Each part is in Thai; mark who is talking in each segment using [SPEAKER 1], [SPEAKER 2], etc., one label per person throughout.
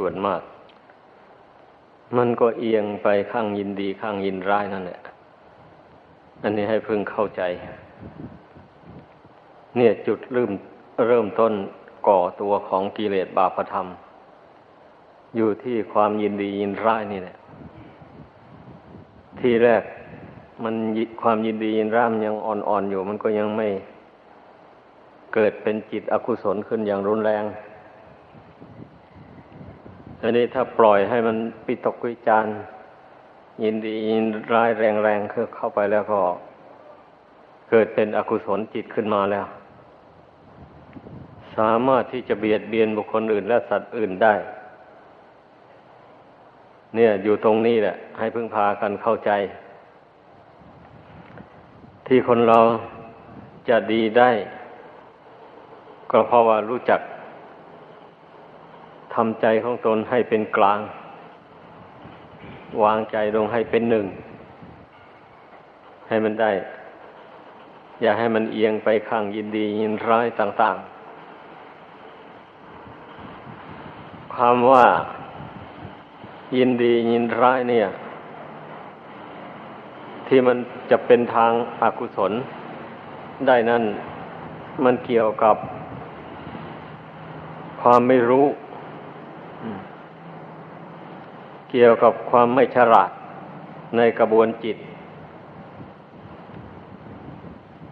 [SPEAKER 1] ส่วนมาก มันก็เอียงไปข้างยินดีข้างยินร้ายนั่นแหละ อันนี้ให้พึงเข้าใจ เนี่ยจุดเริ่มเริ่มต้นก่อตัวของกิเลสบาปธรรม อยู่ที่ความยินดียินร้ายนี่แหละ ทีแรกมันความยินดียินร้ายมันยังอ่อนๆอยู่ มันก็ยังไม่เกิดเป็นจิตอกุศลขึ้นอย่างรุนแรง อันนี้ถ้าปล่อยให้มันปิตกวิจารยินดียินร้ายแรงๆคือเข้าไปแล้วก็ เกิดเป็นอกุศลจิตขึ้นมาแล้ว สามารถที่จะเบียดเบียนบุคคลอื่น และสัตว์อื่นได้ เนี่ยอยู่ตรงนี้แหละ ให้พึ่งพากันเข้าใจ ที่คนเราจะดีได้ ก็เพราะว่ารู้จัก ทำใจของตนให้เป็นกลาง วางใจลงให้เป็นหนึ่ง ให้มันได้ อย่าให้มันเอียงไปข้างยินดียินร้ายต่าง ๆ ความว่ายินดียินร้ายเนี่ย ที่มันจะเป็นทางอากุศล ได้นั่นมันเกี่ยวกับความไม่รู้ เกี่ยวกับความไม่ฉลาดในกระบวนจิต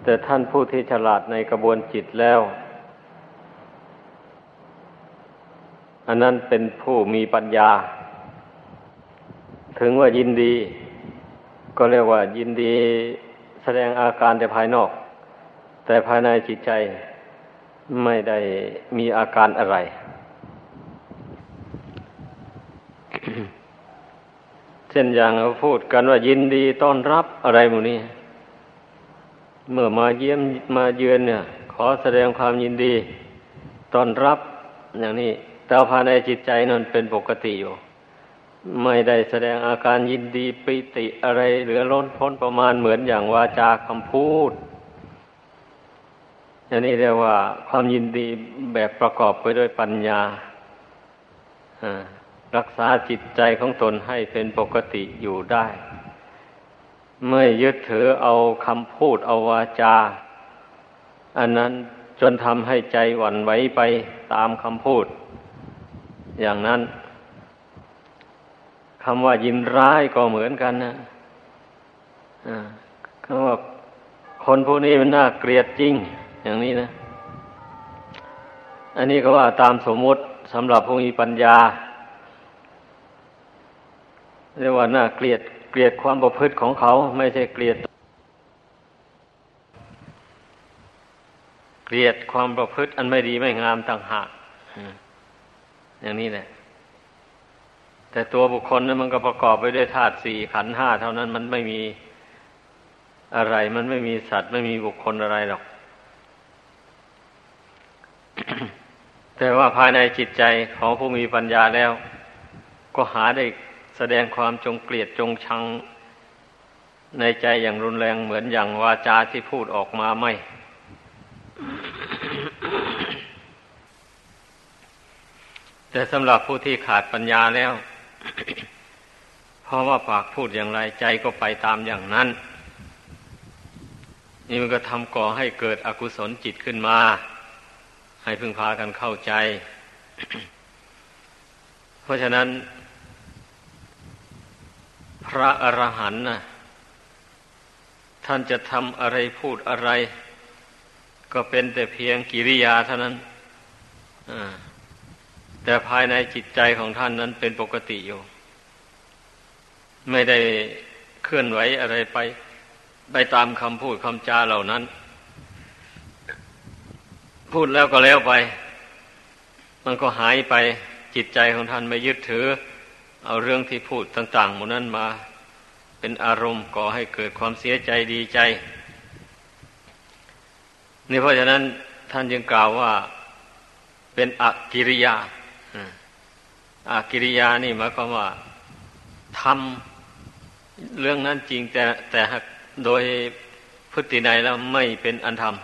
[SPEAKER 1] แต่ท่านผู้ที่ฉลาดในกระบวนจิตแล้ว อันนั้นเป็นผู้มีปัญญา ถึงว่ายินดี ก็เรียกว่ายินดีแสดงอาการแต่ภายนอก แต่ภายในจิตใจไม่ได้มีอาการอะไร ช่นอย่างเราพูดกันว่ายินดีต้อนรับอะไรหมูนี้ เมื่อมาเยี่ยมมาเยือนเนี่ย ขอแสดงความยินดีต้อนรับอย่างนี้แต่ภายในจิตใจนั้นเป็นปกติอยู่ ไม่ได้แสดงอาการยินดีปิติอะไรเหลือล้นพ้นประมาณเหมือนอย่างวาจาคำพูดอย่างนี้เรียกว่าความยินดีแบบประกอบไปด้วยปัญญาอ่า รักษาจิตใจของตนให้เป็นปกติอยู่ได้ ไม่ยึดถือเอาคำพูดเอาวาจา อันนั้นจนทำให้ใจหวั่นไหวไปตามคำพูด อย่างนั้นคำว่ายินร้ายก็เหมือนกันนะคำว่าคนผู้นี้มันน่าเกลียดจริง อย่างนี้นะ อันนี้ก็ว่าตามสมมติสำหรับผู้มีปัญญา เรียกว่าน่าเกลียดเกลียดความประพฤติของเขาไม่ใช่เกลียด เกลียดความประพฤติอันไม่ดีไม่งามต่างหากอย่างนี้แหละแต่ตัวบุคคลนั้นมันก็ประกอบไปด้วยธาตุสี่ขันห้าเท่านั้นมันไม่มีอะไรมันไม่มีสัตว์ไม่มีบุคคลอะไรหรอก แต่ว่าภายในจิตใจของผู้มีปัญญาแล้ว ก็หาได้ แสดงความจงเกลียดจงชังในใจอย่างรุนแรงเหมือนอย่างวาจาที่พูดออกมาไม่ แต่สำหรับผู้ที่ขาดปัญญาแล้ว เพราะว่าปากพูดอย่างไรใจก็ไปตามอย่างนั้น นี่มันก็ทำก่อให้เกิดอกุศลจิตขึ้นมา ให้พึงพากันเข้าใจ เพราะฉะนั้น ระอรหันต์นะท่านจะทำอะไรพูดอะไร ก็เป็นแต่เพียงกิริยาเท่านั้นแต่ภายในจิตใจของท่านนั้นเป็นปกติอยู่ ไม่ได้เคลื่อนไหวอะไรไป ไปตามคำพูดคำจาเหล่านั้น พูดแล้วก็แล้วไป มันก็หายไปจิตใจของท่านไม่ยึดถือ เอาเรื่องที่พูดต่างๆหมดนั้นมา เป็นอารมณ์ก่อให้เกิดความเสียใจดีใจนี่เพราะฉะนั้นท่านจึงกล่าวว่าเป็นอกิริยาอากิริยานี่หมายความว่าทำเรื่องนั้นจริงแต่แต่โดยพฤตินัยแล้วไม่เป็นอันธรรม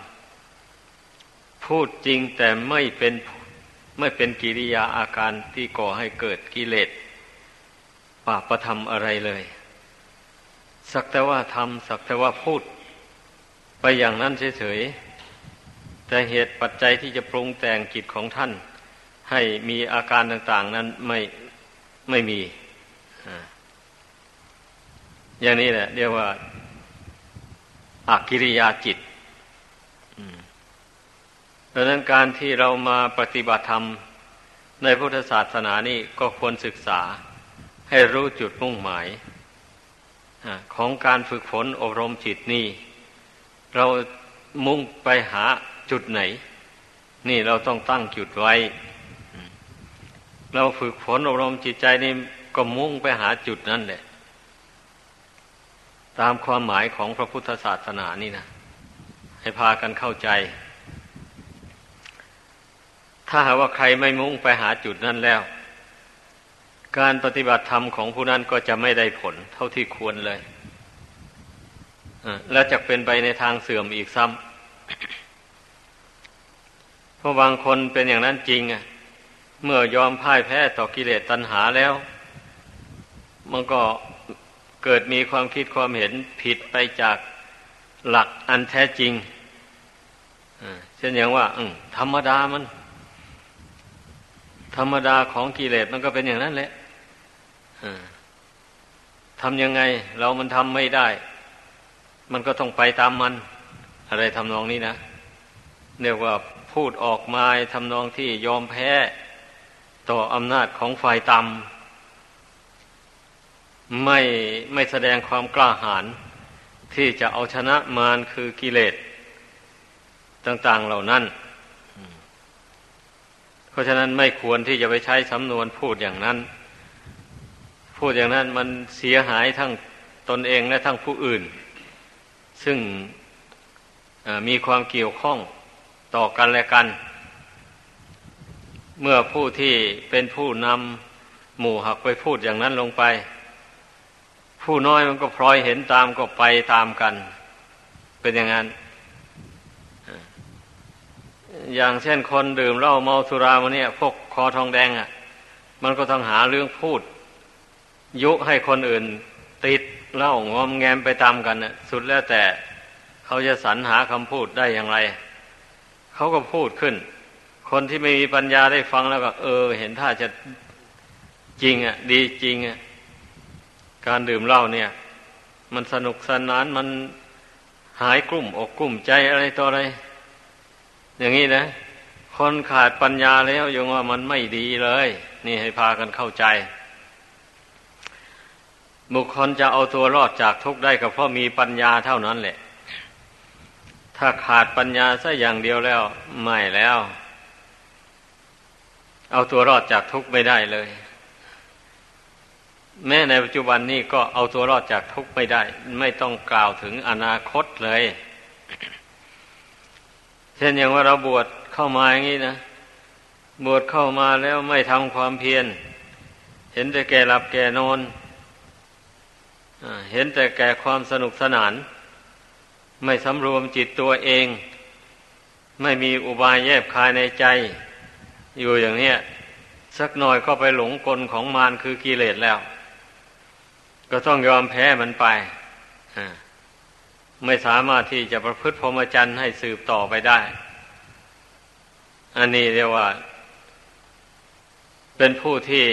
[SPEAKER 1] พูดจริงแต่ไม่เป็นไม่เป็นกิริยาอาการที่ก่อให้เกิดกิเลสปาประทำอะไรเลย สักแต่ว่าทำสักแต่ว่าพูด ไปอย่างนั้นเฉยๆแต่เหตุปัจจัยที่จะปรุงแต่งจิตของท่าน ให้มีอาการต่างๆ นั้นไม่ไม่มี อย่างนี้แหละ เรียกว่าอากิริยาจิตดังนั้นการที่เรามาปฏิบัติธรรมในพุทธศาสนานี่ก็ควรศึกษาให้รู้จุดมุ่งหมาย ของการฝึกฝนอบรมจิตนี่เรามุ่งไปหาจุดไหน นี่เราต้องตั้งจุดไว้ เราฝึกฝนอบรมจิตใจนี่ก็มุ่งไปหาจุดนั่นแหละ ตามความหมายของพระพุทธศาสนานี่นะให้พากันเข้าใจ ถ้าหากว่าใครไม่มุ่งไปหาจุดนั้นแล้ว การปฏิบัติธรรมของผู้นั้นก็จะไม่ได้ผลเท่าที่ควรเลย และจะเป็นไปในทางเสื่อมอีกซ้ำเพราะบางคนเป็นอย่างนั้นจริงอะ เมื่อยอมพ่ายแพ้ต่อกิเลสตัณหาแล้ว มันก็เกิดมีความคิดความเห็นผิดไปจากหลักอันแท้จริงเช่นอย่างว่าธรรมดามัน ธรรมดาของกิเลสมันก็เป็นอย่างนั้นแหละ ทำยังไง เรามันทำไม่ได้ มันก็ต้องไปตามมัน อะไรทำนองนี้นะเรียกว่าพูดออกมาทำนองที่ยอมแพ้ ต่ออำนาจของฝ่ายต่ำไม่ไม่แสดงความกล้าหาญที่จะเอาชนะมารคือกิเลสต่าง ๆเหล่านั้น เพราะฉะนั้นไม่ควรที่จะไปใช้สำนวนพูดอย่างนั้น พูดอย่างนั้นมันเสียหายทั้งตนเองและทั้งผู้อื่น ซึ่งมีความเกี่ยวข้องต่อกันและกัน เมื่อผู้ที่เป็นผู้นำหมู่หักไปพูดอย่างนั้นลงไป ผู้น้อยมันก็พลอยเห็นตามก็ไปตามกัน เป็นอย่างนั้น อย่างเช่นคนดื่มเหล้าเมาสุรามาเนี่ย พวกคอทองแดงอะ่ะ มันก็ต้องหาเรื่องพูด ยุให้คนอื่น ติดเล่างอมแงมไปตามกันนะสุดแล้วแต่เขาจะสรรหาคำพูดได้อย่างไร เขาก็พูดขึ้น คนที่ไม่มีปัญญาได้ฟังแล้วก็ เออ เห็นท่าจะจริงอะ ดีจริงอะ การดื่มเหล้าเนี่ย มันสนุกสนานมันหายกลุ่มอกกลุ่มใจอะไรต่ออะไร อย่างนี้นะคนขาดปัญญาแล้วยังว่ามันไม่ดีเลย นี่ให้พากันเข้าใจ บุคคลจะเอาตัวรอดจากทุกข์ได้ก็เพราะมีปัญญาเท่านั้นแหละ ถ้าขาดปัญญาซะอย่างเดียวแล้ว ไม่แล้ว เอาตัวรอดจากทุกข์ไม่ได้เลย แม้ในปัจจุบันนี้ก็เอาตัวรอดจากทุกข์ไม่ได้ ไม่ต้องกล่าวถึงอนาคตเลย เช่นอย่างว่าเราบวชเข้ามาอย่างนี้นะบวชเข้ามาแล้วไม่ทำความเพียรเห็นแต่แก่หลับแก่นอน เห็นแต่แก่ความสนุกสนาน ไม่สำรวมจิตตัวเอง ไม่มีอุบายแยบคายในใจ อยู่อย่างนี้สักหน่อยก็ไปหลงกลของมารคือกิเลสแล้ว ก็ต้องยอมแพ้มันไปไม่สามารถที่จะประพฤติพรหมจรรย์ให้สืบต่อไปได้ อันนี้เรียกว่า เป็นผู้ที่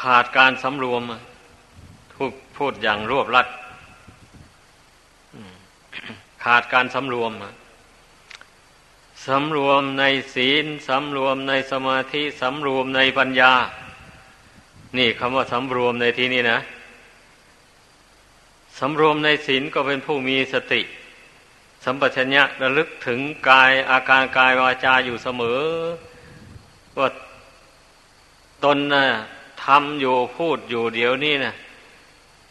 [SPEAKER 1] ขาดการสำรวม พูดพูดอย่างรวบรัดขาดการสำรวมสำรวมในศีลสำรวมในสมาธิสำรวมในปัญญา นี่คำว่าสำรวมในที่นี้นะสำรวมในศีลก็เป็นผู้มีสติ สัมปชัญญะระลึกถึงกายอาการกายวาจาอยู่เสมอว่าตนนะทำอยู่พูดอยู่เดี๋ยวนี้นะ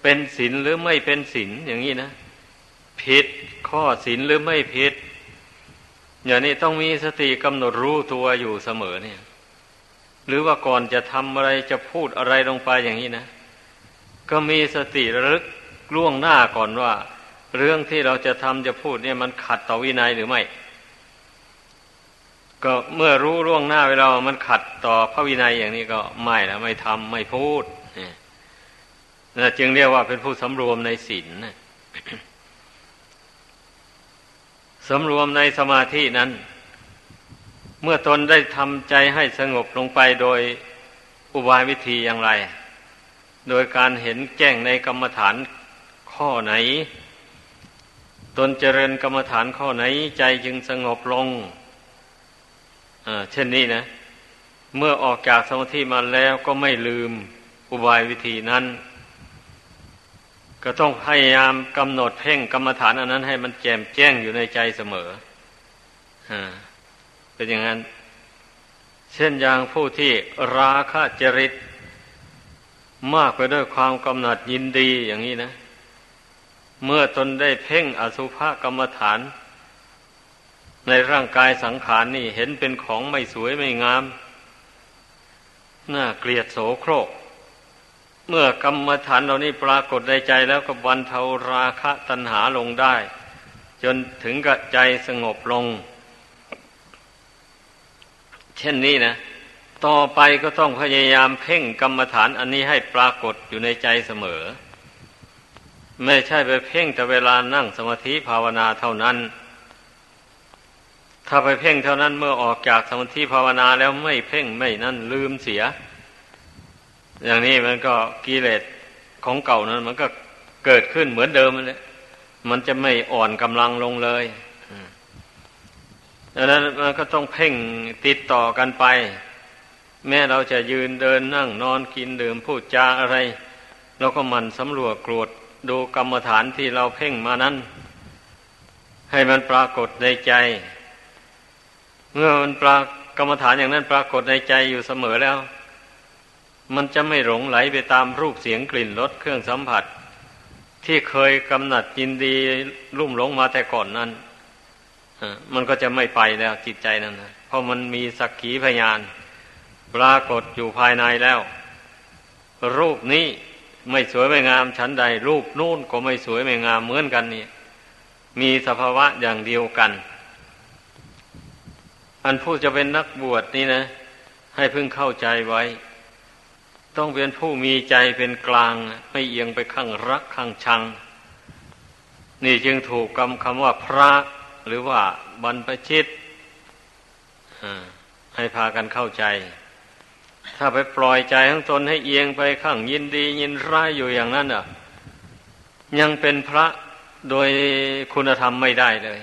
[SPEAKER 1] เป็นศีลหรือไม่เป็นศีลอย่างนี้นะผิดข้อศีลหรือไม่ผิด อย่างนี้ต้องมีสติกำหนดรู้ตัวอยู่เสมอเนี่ย หรือว่าก่อนจะทำอะไรจะพูดอะไรลงไปอย่างนี้นะ ก็มีสติระลึกล่วงหน้าก่อนว่า เรื่องที่เราจะทำจะพูดเนี่ยมันขัดต่อวินัยหรือไม่ ก็เมื่อรู้ล่วงหน้าเวลามันขัดต่อพระวินัยอย่างนี้ก็ไม่แล้วไม่ทำไม่พูดนี่ จึงเรียกว่าเป็นผู้สำรวมในศีลสำรวมในสมาธินั้น เมื่อตนได้ทำใจให้สงบลงไปโดยอุบายวิธีอย่างไร โดยการเห็นแจ้งในกรรมฐานข้อไหน ตนเจริญกรรมฐานข้อไหน ใจจึงสงบลงเช่นนี้นะ เมื่อออกจากสมาธิมาแล้วก็ไม่ลืมอุบายวิธีนั้น ก็ต้องพยายามกำหนดเพ่งกรรมฐานอันนั้น ให้มันแจ่มแจ้งอยู่ในใจเสมอเป็นอย่างนั้น เช่นอย่างผู้ที่ราคะจริต มากไปด้วยความกำหนัดยินดีอย่างนี้นะ เมื่อตนได้เพ่งอสุภกรรมฐาน ในร่างกายสังขารนนี่เห็นเป็นของไม่สวยไม่งาม น่าเกลียดโสโครก เมื่อกรรมฐานเหล่านี้ปรากฏในใจแล้วก็บรรเทาราคะตัณหาลงได้ จนถึงกับใจสงบลง เช่นนี้นะ ต่อไปก็ต้องพยายามเพ่งกรรมฐานอันนี้ให้ปรากฏอยู่ในใจเสมอ ไม่ใช่ไปเพ่งแต่เวลานั่งสมาธิภาวนาเท่านั้น ถ้าไปเพ่งเท่านั้นเมื่อออกจากสมาธิภาวนาแล้วไม่เพ่งไม่นั่นลืมเสีย อย่างนี้มันก็กิเลสของเก่านั้น มันก็เกิดขึ้นเหมือนเดิมเลยมันจะไม่อ่อนกำลังลงเลยดังนั้นมันก็ต้องเพ่งติดต่อกันไป แม้เราจะยืนเดินนั่งนอนกินดื่มพูดจาอะไรเราก็มันสำรวจกรวดดูกรรมฐานที่เราเพ่งมานั้น ให้มันปรากฏในใจ เมื่อมันปรากรรมฐานอย่างนั้นปรากฏในใจอยู่เสมอแล้ว มันจะไม่หลงไหลไปตามรูปเสียงกลิ่นรสเครื่องสัมผัส ที่เคยกำหนัดยินดีรุ่มหลงมาแต่ก่อนนั้นมันก็จะไม่ไปแล้วจิตใจนั้นนะเพราะมันมีสักขีพยาน ปรากฏอยู่ภายในแล้ว รูปนี้ไม่สวยไม่งามชั้นใด รูปนู่นก็ไม่สวยไม่งามเหมือนกันนี่มีสภาวะอย่างเดียวกัน อันผู้จะเป็นนักบวชนี่นะ ให้พึงเข้าใจไว้ ต้องเป็นผู้มีใจเป็นกลาง ไม่เอียงไปข้างรักข้างชัง นี่จึงถูกคำคำว่าพระ หรือว่าบรรพชิตให้พากันเข้าใจ ถ้าไปปล่อยใจของตนให้เอียงไปข้างยินดี ยินร้ายอยู่อย่างนั้นอะ ยังเป็นพระโดยคุณธรรมไม่ได้เลย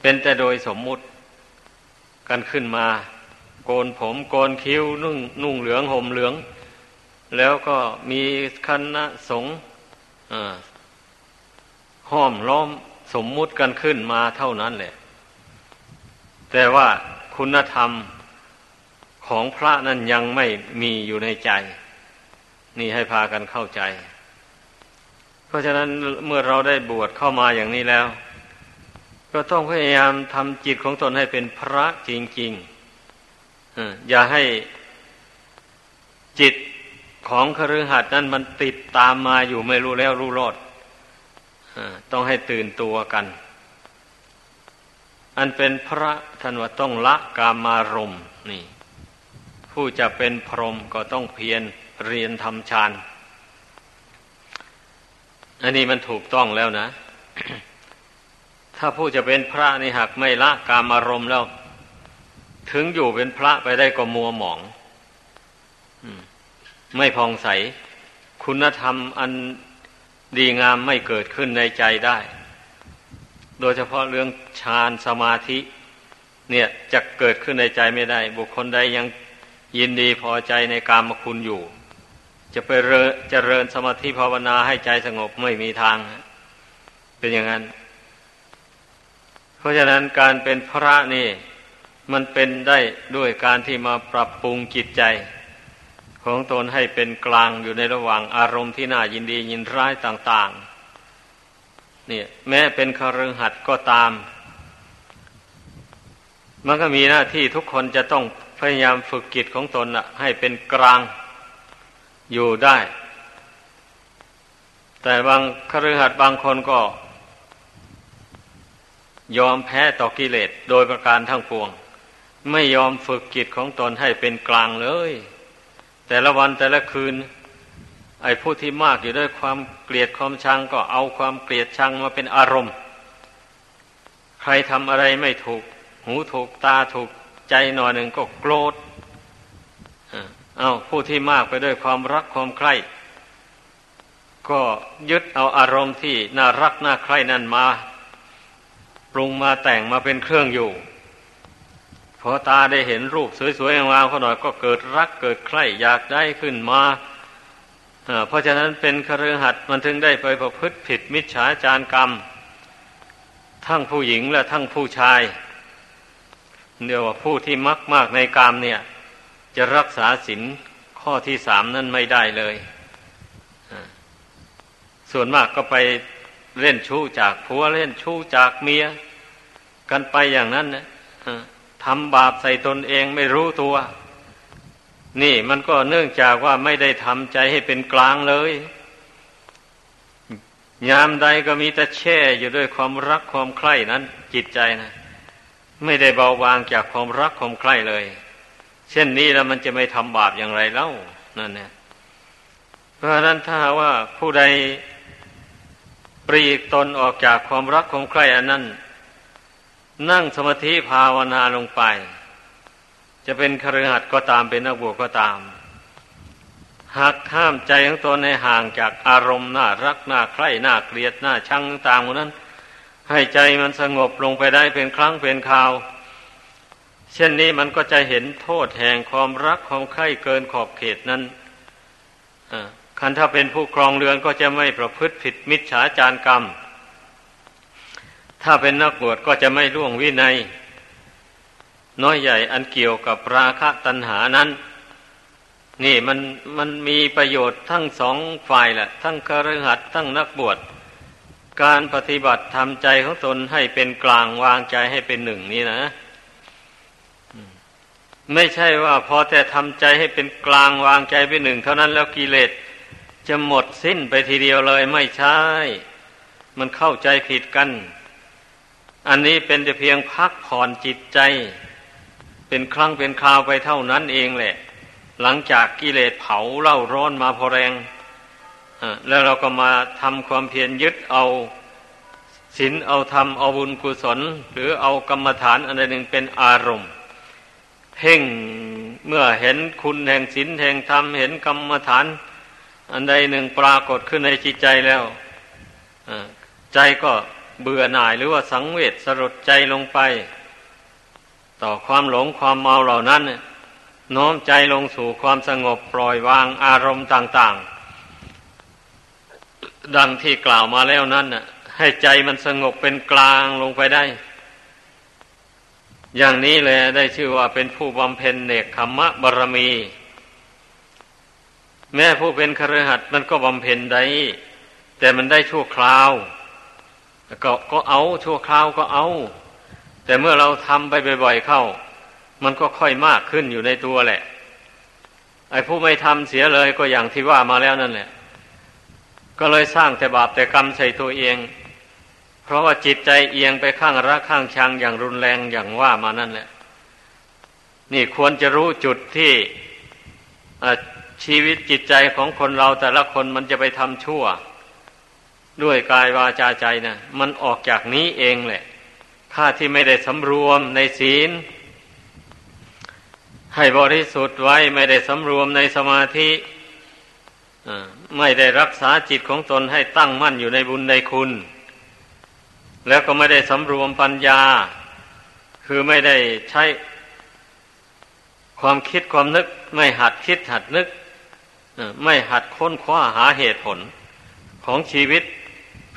[SPEAKER 1] เป็นแต่โดยสมมุติกันขึ้นมา โกนผมโกนคิ้วนุ่งนุ่งเหลืองห่มเหลือง แล้วก็มีคณะสงฆ์ห้อมล้อมสมมุติกันขึ้นมาเท่านั้นแหละ แต่ว่าคุณธรรมของพระนั้นยังไม่มีอยู่ในใจ นี่ให้พากันเข้าใจ เพราะฉะนั้นเมื่อเราได้บวชเข้ามาอย่างนี้แล้ว ก็ต้องพยายามทำจิตของตนให้เป็นพระจริงๆอย่าให้จิต ของคฤหัสถ์นั้นมันติดตามมาอยู่ไม่รู้แล้วรู้รอดต้องให้ตื่นตัวกัน อันเป็นพระท่านว่าต้องละกามารมนี่ ผู้จะเป็นพรหมก็ต้องเพียรเรียนทำฌานอันนี้มันถูกต้องแล้วนะ ถ้าผู้จะเป็นพระนี่หากไม่ละกามารมแล้ว ถึงอยู่เป็นพระไปได้ก็มัวหมอง ไม่พองใส คุณธรรมอันดีงามไม่เกิดขึ้นในใจได้ โดยเฉพาะเรื่องฌานสมาธิ เนี่ยจะเกิดขึ้นในใจไม่ได้ บุคคลใดยังยินดีพอใจในกามคุณอยู่ จะไปเจริญสมาธิภาวนาให้ใจสงบไม่มีทาง เป็นอย่างนั้น เพราะฉะนั้นการเป็นพระนี่ มันเป็นได้ด้วยการที่มาปรับปรุงจิตใจ ของตนให้เป็นกลางอยู่ในระหว่างอารมณ์ที่น่ายินดียินร้ายต่าง ๆ เนี่ย แม้เป็นคารหัดก็ตาม มันก็มีหน้าที่ทุกคนจะต้องพยายามฝึกจิตของตนอะให้เป็นกลางอยู่ได้ แต่บางคารหัดบางคนก็ ยอมแพ้ต่อกิเลสโดยประการทั้งปวง ไม่ยอมฝึกจิตของตนให้เป็นกลางเลย แต่ละวันแต่ละคืน ไอ้ผู้ที่มากอยู่ด้วยความเกลียดความชังก็เอาความเกลียดชังมาเป็นอารมณ์ ใครทำอะไรไม่ถูก หูถูกตาถูกใจหน่อยหนึ่งก็โกรธเอาผู้ที่มากไปด้วยความรักความใคร่ก็ยึดเอาอารมณ์ที่น่ารักน่าใคร่นั่นมา ปรุงมาแต่งมาเป็นเครื่องอยู่ พอตาได้เห็นรูปสวยๆงามๆเขาหน่อยก็เกิดรักเกิดใคร่อยากได้ขึ้นมาเพราะฉะนั้นเป็นคฤหัสถ์มันถึงได้ไปประพฤติผิดมิจฉาจารกรรม ทั้งผู้หญิงและทั้งผู้ชายเดียวว่าผู้ที่มักมากในกรรมเนี่ย จะรักษาศีลข้อที่สามนั้นไม่ได้เลย ส่วนมากก็ไปเล่นชู้จากผัวเล่นชู้จากเมีย กันไปอย่างนั้นนะ ทำบาปใส่ตนเองไม่รู้ตัว นี่มันก็เนื่องจากว่าไม่ได้ทำใจให้เป็นกลางเลย ยามใดก็มีแต่แช่อยู่ด้วยความรักความใคร่นั้น จิตใจนะไม่ได้เบาบางจากความรักความใคร่เลย เช่นนี้แล้วมันจะไม่ทำบาปอย่างไรเล่านั่นเนี่ยเพราะนั้นถ้าว่าผู้ใดปรีกตนออกจากความรักความใคร่อันนั้น นั่งสมาธิภาวนาลงไป จะเป็นคฤหัสถ์ก็ตามเป็นนักบวชก็ตามหากห้ามใจของตนในห่างจากอารมณ์น่ารักน่าใคร่น่าเกลียดน่าชังต่างๆนั้น ให้ใจมันสงบลงไปได้เป็นครั้งเป็นคราว เช่นนี้มันก็จะเห็นโทษแห่งความรักความใคร่เกินขอบเขตนั้นคันถ้าเป็นผู้ครองเรือนก็จะไม่ประพฤติผิดมิจฉาจารกรรม ถ้าเป็นนักบวชก็จะไม่ล่วงวินัย น้อยใหญ่อันเกี่ยวกับราคะตัณหานั้น นี่มันมันมีประโยชน์ทั้งสองฝ่ายแหละ ทั้งคฤหัสถ์ทั้งนักบวชการปฏิบัติทำใจของตนให้เป็นกลางวางใจให้เป็นหนึ่งนี่นะไม่ใช่ว่าพอแต่ทำใจให้เป็นกลางวางใจเป็นหนึ่ง เท่านั้นแล้วกิเลสจะหมดสิ้นไปทีเดียวเลยไม่ใช่ มันเข้าใจผิดกัน อันนี้เป็นแต่เพียงพักผ่อนจิตใจ เป็นครั้งเป็นคราวไปเท่านั้นเองแหละ หลังจากกิเลสเผาเล่าร้อนมาพอแรงแล้วเราก็มาทำความเพียรยึดเอาศีลเอาธรรมเอาบุญกุศล หรือเอากรรมฐานอันใดหนึ่งเป็นอารมณ์เพ่งเมื่อเห็นคุณแห่งศีลแห่งธรรมเห็นกรรมฐาน อันใดหนึ่งปรากฏขึ้นในจิตใจแล้วใจก็ เบื่อหน่ายหรือว่าสังเวชสลดใจลงไป ต่อความหลงความเมาเหล่านั้นน้อมใจลงสู่ความสงบปล่อยวางอารมณ์ต่าง ๆ ดังที่กล่าวมาแล้วนั้นให้ใจมันสงบเป็นกลางลงไปได้ อย่างนี้เลยได้ชื่อว่าเป็นผู้บำเพ็ญเนกขมมะบารมี แม้ผู้เป็นครหัสมันก็บำเพ็ญได้ แต่มันได้ชั่วคราว ก็ก็เอาชั่วคราวก็เอา แต่เมื่อเราทำไปบ่อยๆเข้า มันก็ค่อยมากขึ้นอยู่ในตัวแหละ ไอ้ผู้ไม่ทำเสียเลยก็อย่างที่ว่ามาแล้วนั่นแหละ ก็เลยสร้างแต่บาปแต่กรรมใส่ตัวเอง เพราะว่าจิตใจเอียงไปข้างรักข้างชังอย่างรุนแรงอย่างว่ามานั่นแหละ นี่ควรจะรู้จุดที่ชีวิตจิตใจของคนเราแต่ละคนมันจะไปทำชั่ว ด้วยกายวาจาใจนะมันออกจากนี้เองแหละ ถ้าที่ไม่ได้สำรวมในศีล ให้บริสุทธิ์ไว้ไม่ได้สำรวมในสมาธิไม่ได้รักษาจิตของตนให้ตั้งมั่นอยู่ในบุญในคุณ แล้วก็ไม่ได้สำรวมปัญญา คือไม่ได้ใช้ความคิดความนึก ไม่หัดคิดหัดนึก ไม่หัดค้นคว้าหาเหตุผลของชีวิต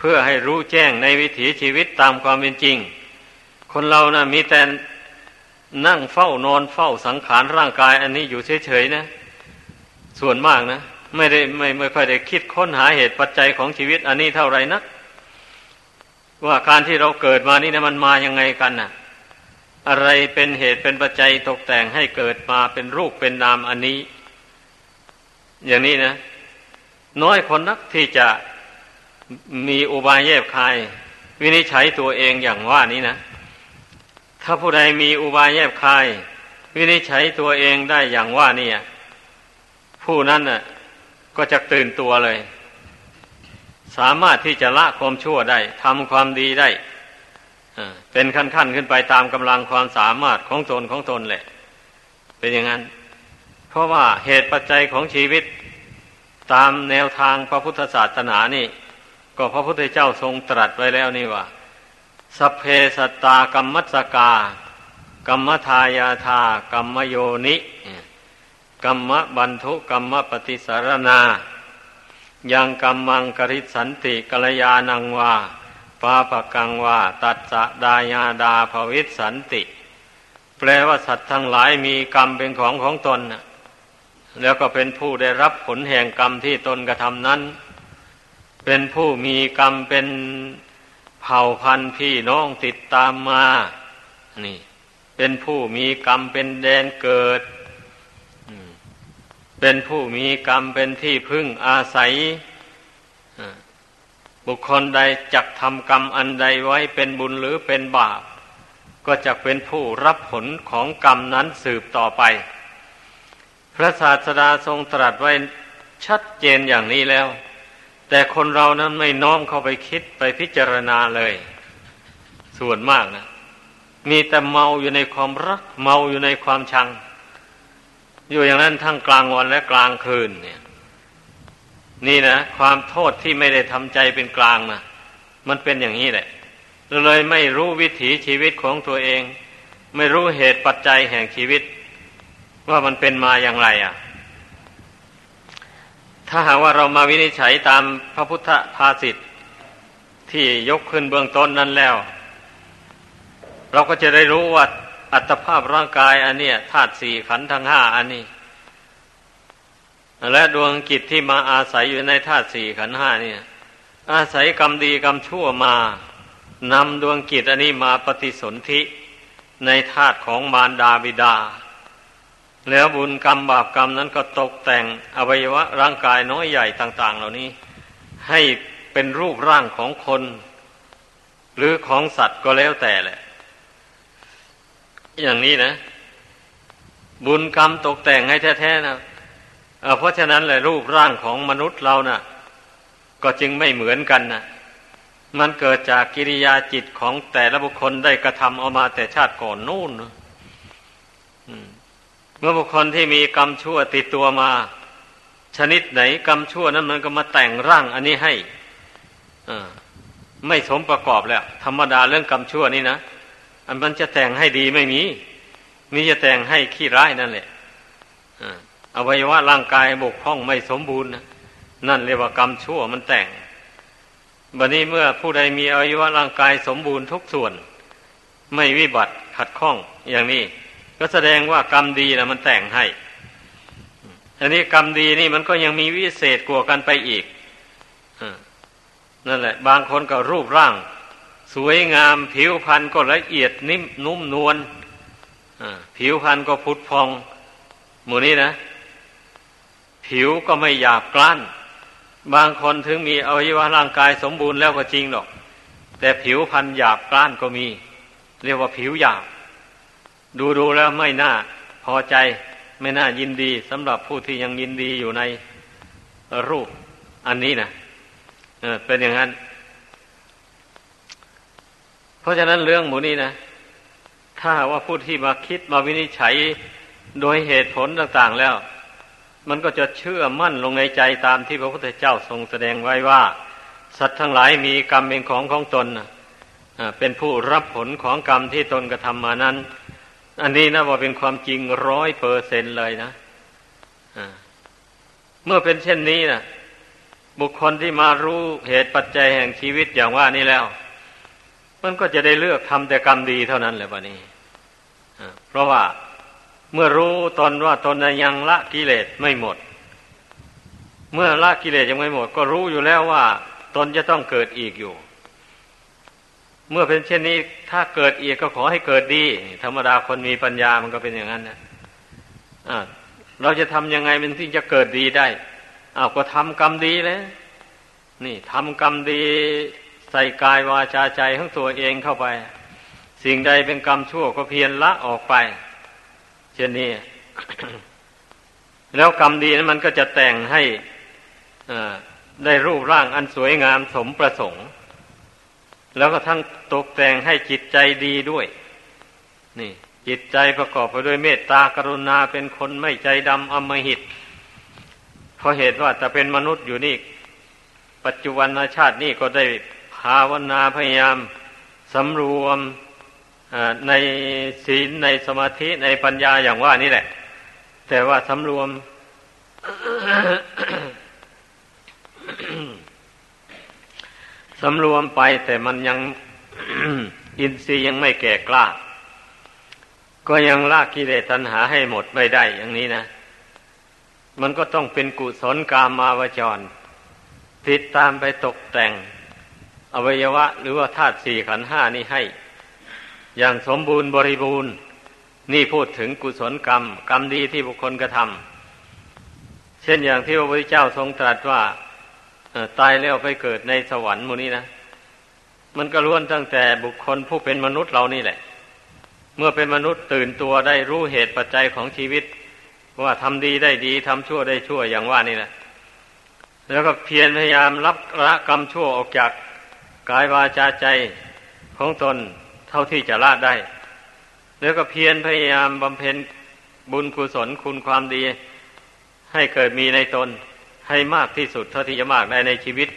[SPEAKER 1] พื่อให้รู้แจ้งในวิถีชีวิตตามความเป็นจริง คนเรานะ่ะมีแต่นั่งเฝ้านอนเฝ้าสังขารร่างกาย อันนี้อยู่เฉยๆนะ ส่วนมากนะ ไม่ได้ไม่ไม่ค่อยได้คิดค้นหาเหตุปัจจัยของชีวิต อันนี้เท่าไรนัก ว่าการที่เราเกิดมานี่นะมันมายังไงกันนะ่ะ อะไรเป็นเหตุเป็นปัจจัยตกแต่งให้เกิดมาเป็นรูปเป็นนามอันนี้ อย่างนี้นะ น้อยคนนักที่จะ มีอุบายแยบคาย วินิจฉัยตัวเองอย่างว่านี้นะ ถ้าผู้ใดมีอุบายแยบคาย วินิจฉัยตัวเองได้อย่างว่านี่ผู้นั้นน่ะ ก็จะตื่นตัวเลย สามารถที่จะละความชั่วได้ทำความดีได้เป็นขั้นๆขึ้นไปตามกำลังความสามารถของตนของตนแหละ เป็นอย่างนั้น เพราะว่าเหตุปัจจัยของชีวิตตามแนวทางพระพุทธศาสนานี่ ก็พระพุทธเจ้าทรงตรัสไว้แล้วนี่ว่าสัพเพสตากรรมัสกากรรมทายาธากรรมโยนิกรรมบันทุกรรมปฏิสารนา ยังกรรมังกริสันติกัลยาณังวาปาปกังวาตัดสะดายาดาภวิสันติ แปลว่าสัตว์ทั้งหลายมีกรรมเป็นของของตน แล้วก็เป็นผู้ได้รับผลแห่งกรรมที่ตนกระทำนั้น เป็นผู้มีกรรมเป็นเผ่าพันธุ์พี่น้องติดตามมา นี่ เป็นผู้มีกรรมเป็นแดนเกิด เป็นผู้มีกรรมเป็นที่พึ่งอาศัย บุคคลใดจักทำกรรมอันใดไว้เป็นบุญหรือเป็นบาป ก็จะเป็นผู้รับผลของกรรมนั้นสืบต่อไป พระศาสดาทรงตรัสไว้ชัดเจนอย่างนี้แล้ว แต่คนเรานั้นไม่น้อมเข้าไปคิดไปพิจารณาเลย ส่วนมากนะ มีแต่เมาอยู่ในความรัก เมาอยู่ในความชัง อยู่อย่างนั้นทั้งกลางวันและกลางคืนเนี่ย นี่นะความโทษที่ไม่ได้ทำใจเป็นกลางนะมันเป็นอย่างนี้แหละเลยไม่รู้วิถีชีวิตของตัวเอง ไม่รู้เหตุปัจจัยแห่งชีวิต ว่ามันเป็นมาอย่างไรอะ ถ้าหากว่าเรามาวินิจฉัยตามพระพุทธภาษิตที่ยกขึ้นเบื้องต้นนั้นแล้ว เราก็จะได้รู้ว่าอัตภาพร่างกายอันเนี้ยธาตุสี่ขันธ์ทั้งห้าอันนี้และดวงกิจที่มาอาศัยอยู่ในธาตุสี่ขันธ์ห้าเนี่ย อาศัยกรรมดีกรรมชั่วมานำดวงกิจอันนี้มาปฏิสนธิในธาตุของมารดาบิดา แล้วบุญกรรมบาปกรรมนั้นก็ตกแต่งอวัยวะร่างกายน้อยใหญ่ต่าง ๆ เหล่านี้ ให้เป็นรูปร่างของคน หรือของสัตว์ก็แล้วแต่แหละ อย่างนี้นะ บุญกรรมตกแต่งให้แท้ๆนะเพราะฉะนั้นเลยรูปร่างของมนุษย์เรานะ่ะ ก็จึงไม่เหมือนกันนะมันเกิดจากกิริยาจิตของแต่ละบุคคลได้กระทำออกมาแต่ชาติก่อนนู่นนะ มื่อบุคคลที่มีกรรมชั่วติดตัวมา ชนิดไหนกรรมชั่วนั้นมันก็มาแต่งร่างอันนี้ให้ไม่สมประกอบแล้ว ธรรมดาเรื่องกรรมชั่วนี่นะอันมันจะแต่งให้ดีไม่มีมีจะแต่งให้ขี้ร้ายนั่นแหละอวัยวะร่างกายบกพร่องไม่สมบูรณ์นะนั่นเรียกว่ากรรมชั่วมันแต่งบัดนี้เมื่อผู้ใดมีอวัยวะร่างกายสมบูรณ์ทุกส่วน ไม่วิบัติขัดข้องอย่างนี้ ก็แสดงว่ากรรมดีนะมันแต่งให้ อันนี้กรรมดีนี่มันก็ยังมีวิเศษกว่ากันไปอีกนั่นแหละ บางคนก็รูปร่าง สวยงาม ผิวพรรณก็ละเอียดนิ่มนุ่มนวลผิวพรรณก็พุทธพอง หมู่นี้นะ ผิวก็ไม่หยาบกร้าน บางคนถึงมีอวัยวะร่างกายสมบูรณ์แล้วก็จริงหรอก แต่ผิวพรรณหยาบกร้านก็มี เรียกว่าผิวหยาบ ดูดูแล้วไม่น่าพอใจ ไม่น่ายินดีสำหรับผู้ที่ยังยินดีอยู่ในรูป อันนี้นะเออเป็นอย่างนั้น เพราะฉะนั้นเรื่องหมูนี้นะ ถ้าว่าผู้ที่มาคิดมาวินิจฉัยโดยเหตุผลต่าง ๆแล้ว มันก็จะเชื่อมั่นลงในใจตามที่พระพุทธเจ้าทรงแสดงไว้ว่า สัตว์ทั้งหลายมีกรรมเป็นของของตนเป็นผู้รับผลของกรรมที่ตนกระทำมานั้น อันนี้นะว่าเป็นความจริงร้อยเปอร์เซนเลยนะเมื่อเป็นเช่นนี้นะบุคคลที่มารู้เหตุปัจจัยแห่งชีวิตอย่างว่านี้แล้ว มันก็จะได้เลือกทำแต่กรรมดีเท่านั้นแหละวะนี้เพราะว่าเมื่อรู้ตนว่าตนยังละกิเลสไม่หมด เมื่อละกิเลสยังไม่หมด ก็รู้อยู่แล้วว่า ตนจะต้องเกิดอีกอยู่ เมื่อเป็นเช่นนี้ ถ้าเกิดอีกก็ขอให้เกิดดี ธรรมดาคนมีปัญญามันก็เป็นอย่างนั้นนะะเราจะทำยังไงมันถึงจะเกิดดีได้อ้าวก็ทำกรรมดีเลยนี่ทำกรรมดีใส่กายวาจาใจของตัวเองเข้าไป สิ่งใดเป็นกรรมชั่วก็เพียรละออกไป เช่นนี้ แล้วกรรมดีนั้นมันก็จะแต่งให้ได้รูปร่างอันสวยงามสมประสงค์ แล้วก็ทั้งตกแต่งให้จิตใจดีด้วย นี่ จิตใจประกอบไปด้วยเมตตากรุณาเป็นคนไม่ใจดำอมหิตเพราะเหตุว่าจะเป็นมนุษย์อยู่นี่ ปัจจุบันชาตินี่ก็ได้ภาวนาพยายามสำรวมในศีลในสมาธิในปัญญาอย่างว่านี่แหละ แต่ว่าสำรวม สำรวมไปแต่มันยังอินทรีย์ยังไม่แก่กล้า ก็ยังละกิเลสตัณหาให้หมดไม่ได้อย่างนี้นะ มันก็ต้องเป็นกุศลกามาวจร ติดตามไปตกแต่ง อวัยวะ หรือว่าธาตุสี่ขันห้านี้ให้ อย่างสมบูรณ์บริบูรณ์ นี่พูดถึงกุศลกรรม กรรมดีที่บุคคลกระทำเช่นอย่างที่พระพุทธเจ้าทรงตรัสว่า ตายแล้วไปเกิดในสวรรค์มูนี้นะมันก็ล้วนตั้งแต่บุคคลผู้เป็นมนุษย์เรานี่แหละ เมื่อเป็นมนุษย์ตื่นตัวได้รู้เหตุปัจจัยของชีวิต ว่าทำดีได้ดีทำชั่วได้ชั่วอย่างว่านี่นะแล้วก็เพียรพยายามรับละกรรมชั่วออกจากกายวาจาใจของตนเท่าที่จะละได้ แล้วก็เพียรพยายามบำเพ็ญบุญกุศลคุณความดี ให้เกิดมีในตน ให้มากที่สุดเท่าที่จะมากได้ในชีวิต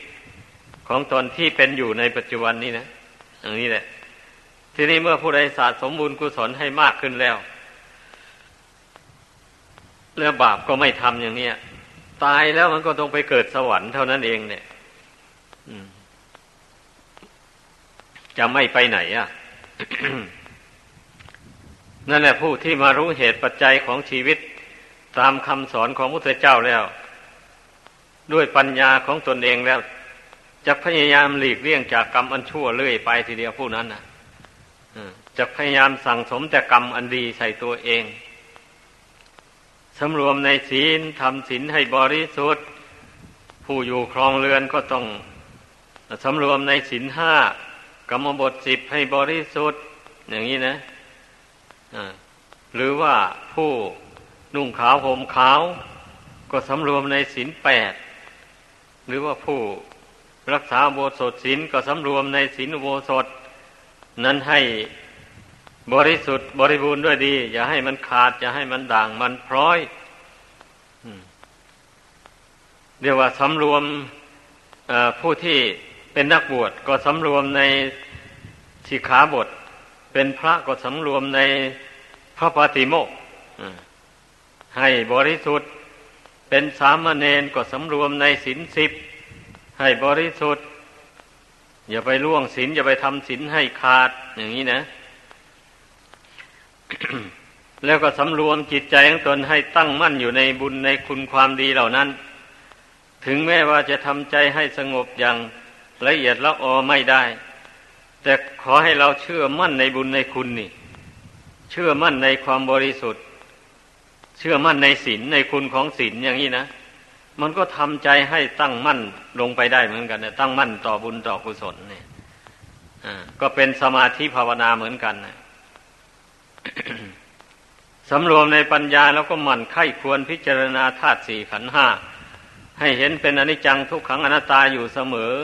[SPEAKER 1] ของตนที่เป็นอยู่ในปัจจุบันนี้นะอย่างนี้แหละ ทีนี้เมื่อผู้ใดสะสมบุญกุศลให้มากขึ้นแล้วเรื่องบาปก็ไม่ทำอย่างนี้ตายแล้วมันก็ต้องไปเกิดสวรรค์เท่านั้นเองเนี่ยจะไม่ไปไหนอะนั่นแหละผู้ที่มารู้เหตุปัจจัยของชีวิต ตามคำสอนของพระพุทธเจ้าแล้ว ด้วยปัญญาของตนเองแล้วจะพยายามหลีกเลี่ยงจากกรรมอันชั่วเรื่อยไปทีเดียวผู้นั้นนะจะพยายามสั่งสมแต่กรรมอันดีใส่ตัวเองสำรวมในศีลทำศีลให้บริสุทธิ์ ผู้อยู่ครองเรือนก็ต้องสำรวมในศีลห้ากรรมบทสิบให้บริสุทธิ์ อย่างนี้นะหรือว่าผู้นุ่งขาวห่มขาว ก็สำรวมในศีลแปด หรือว่าผู้รักษาโบสถศีลก็สำรวมในศีลโบสถ นั้นให้บริสุทธิ์บริบูรณ์ด้วยดี อย่าให้มันขาด อย่าให้มันด่างมันพร้อยเรียกว่าสำรวมผู้ที่เป็นนักบวชก็สำรวมในสิกขาบท เป็นพระก็สำรวมในพระปฏิโมกให้บริสุทธิ์ เป็นสามเณรก็สำรวมในศีลสิบให้บริสุทธิ์ อย่าไปล่วงศีลอย่าไปทำศีลให้ขาดอย่างนี้นะ แล้วก็สำรวมจิตใจของตนให้ตั้งมั่นอยู่ในบุญในคุณความดีเหล่านั้น ถึงแม้ว่าจะทำใจให้สงบอย่างละเอียดละออไม่ได้ แต่ขอให้เราเชื่อมั่นในบุญในคุณนี่ เชื่อมั่นในความบริสุทธิ์ เชื่อมั่นในศีลในคุณของศีลอย่างนี้นะมันก็ทำใจให้ตั้งมั่นลงไปได้เหมือนกันนะตั้งมั่นต่อบุญต่อกุศลเนี่ยก็เป็นสมาธิภาวนาเหมือนกันนะสำรวมในปัญญาแล้วก็หมั่นไข้ควรพิจารณาธาตุสี่ขันห้าให้เห็นเป็นอนิจจังทุกขังอนัตตาอยู่เสมอ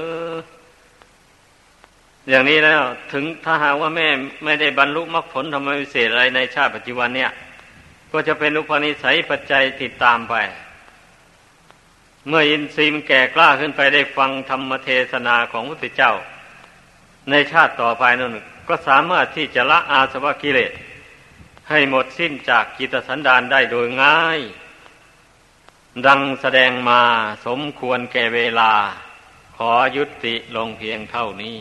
[SPEAKER 1] อย่างนี้แล้ว ถึงถ้าหากว่าแม่ไม่ได้บรรลุมรรคผลธรรมวิเศษอะไรในชาติปัจจุบันเนี่ย ก็จะเป็นอุปนิสัยปัจจัยติดตามไป เมื่ออินทรีย์แก่กล้าขึ้นไปได้ฟังธรรมเทศนาของพระพุทธเจ้า ในชาติต่อไปนั่นก็สามารถที่จะละอาสวะกิเลสให้หมดสิ้นจากกิตสันดานได้โดยง่าย ดังแสดงมาสมควรแก่เวลา ขอยุติลงเพียงเท่านี้